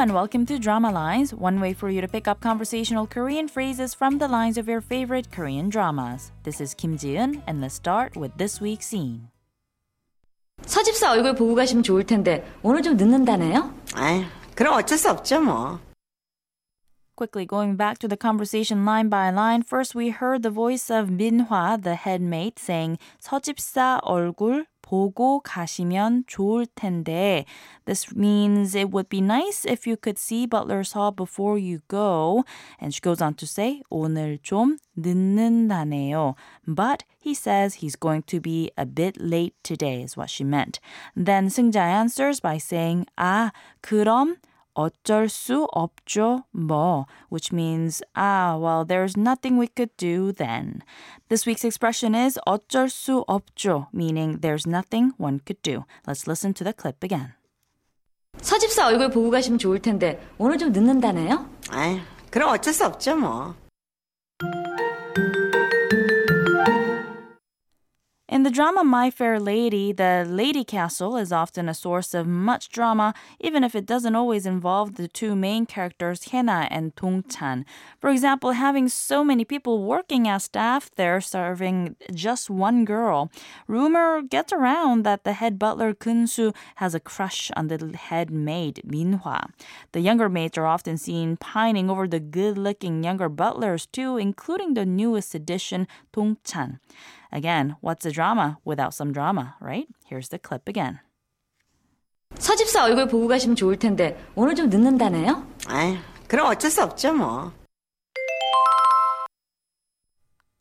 and welcome to Drama Lines, one way for you to pick up conversational Korean phrases from the lines of your favorite Korean dramas. This is Kim Ji-eun, and let's start with this week's scene. 서집사 얼굴 보고 가시면 좋을 텐데 오늘 좀 늦는다네요? 아이, 그럼 어쩔 수 없죠 뭐. Quickly going back to the conversation line by line, first we heard the voice of Minhwa, the headmate, saying 서집사 얼굴 보고 가시면 좋을 텐데. This means it would be nice if you could see Butler's Hall before you go. And she goes on to say 오늘 좀 늦는다네요. But he says he's going to be a bit late today is what she meant. Then 승자 answers by saying 아 그럼 어쩔 수 없죠, 뭐, which means, ah, well, there's nothing we could do then. This week's expression is 어쩔 수 없죠, meaning there's nothing one could do. Let's listen to the clip again. 서집사 얼굴 보고 가시면 좋을 텐데 오늘 좀 늦는다네요? 아이, 그럼 어쩔 수 없죠 뭐. The drama My Fair Lady, the Lady Castle is often a source of much drama, even if it doesn't always involve the two main characters, Hye-na and Dong-chan. For example, having so many people working as staff there serving just one girl. Rumor gets around that the head butler Kun-soo has a crush on the head maid Minhwa. The younger maids are often seen pining over the good-looking younger butlers too, including the newest addition, Dong-chan. Again, what's a drama without some drama, right? Here's the clip again. 서집사 얼굴 보고 가시면 좋을 텐데 오늘 좀 늦는다네요? 아이, 그럼 어쩔 수 없죠 뭐.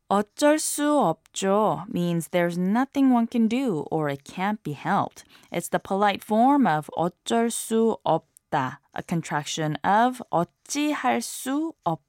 어쩔 수 없죠 means there's nothing one can do or it can't be helped. It's the polite form of 어쩔 수 없다, a contraction of 어찌할 수 없다.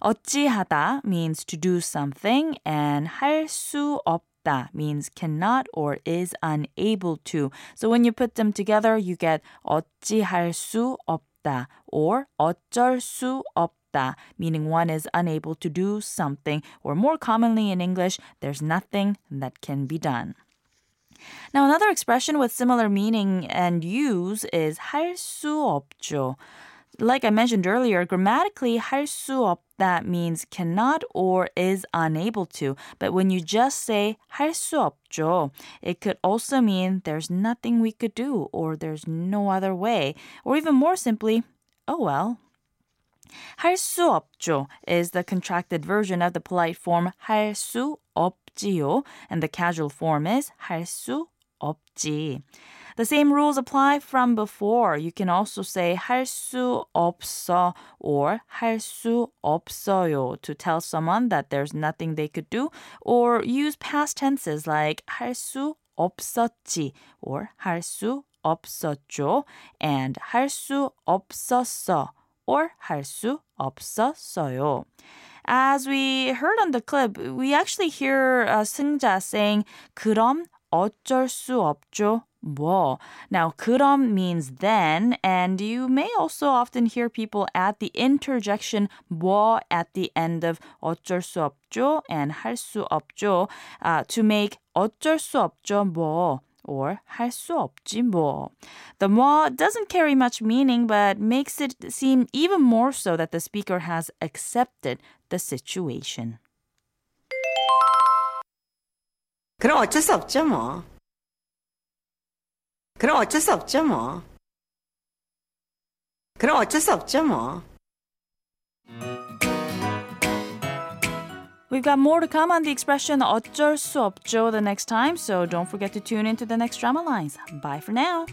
어찌하다 means to do something and 할 수 없다 means cannot or is unable to. So when you put them together, you get 어찌할 수 없다 or 어쩔 수 없다, meaning one is unable to do something, or more commonly in English, there's nothing that can be done. Now, another expression with similar meaning and use is 할 수 없죠. Like I mentioned earlier, grammatically, 할 수 없다 means cannot or is unable to. But when you just say 할 수 없죠, it could also mean there's nothing we could do or there's no other way. Or even more simply, oh well. 할 수 없죠 is the contracted version of the polite form 할 수 없지요, and the casual form is 할 수 없지. The same rules apply from before. You can also say 할 수 없어 or 할 수 없어요 to tell someone that there's nothing they could do, or use past tenses like 할 수 없었지 or 할 수 없었죠 and 할 수 없었어 or 할 수 없었어요. As we heard on the clip, we actually hear uh, 승자 saying 그럼 어쩔 수 없죠. 뭐. Now, 그럼 means then, and you may also often hear people add the interjection 뭐 at the end of 어쩔 수 없죠 and 할 수 없죠 uh, to make 어쩔 수 없죠 뭐 or 할 수 없지 뭐. The 뭐 doesn't carry much meaning but makes it seem even more so that the speaker has accepted the situation. 그럼 어쩔 수 없죠 뭐. 그럼 어쩔 수 없죠 뭐. 그럼 어쩔 수 없죠 뭐. We've got more to come on the expression 어쩔 수 없죠 the next time, so don't forget to tune into the next drama lines. Bye for now.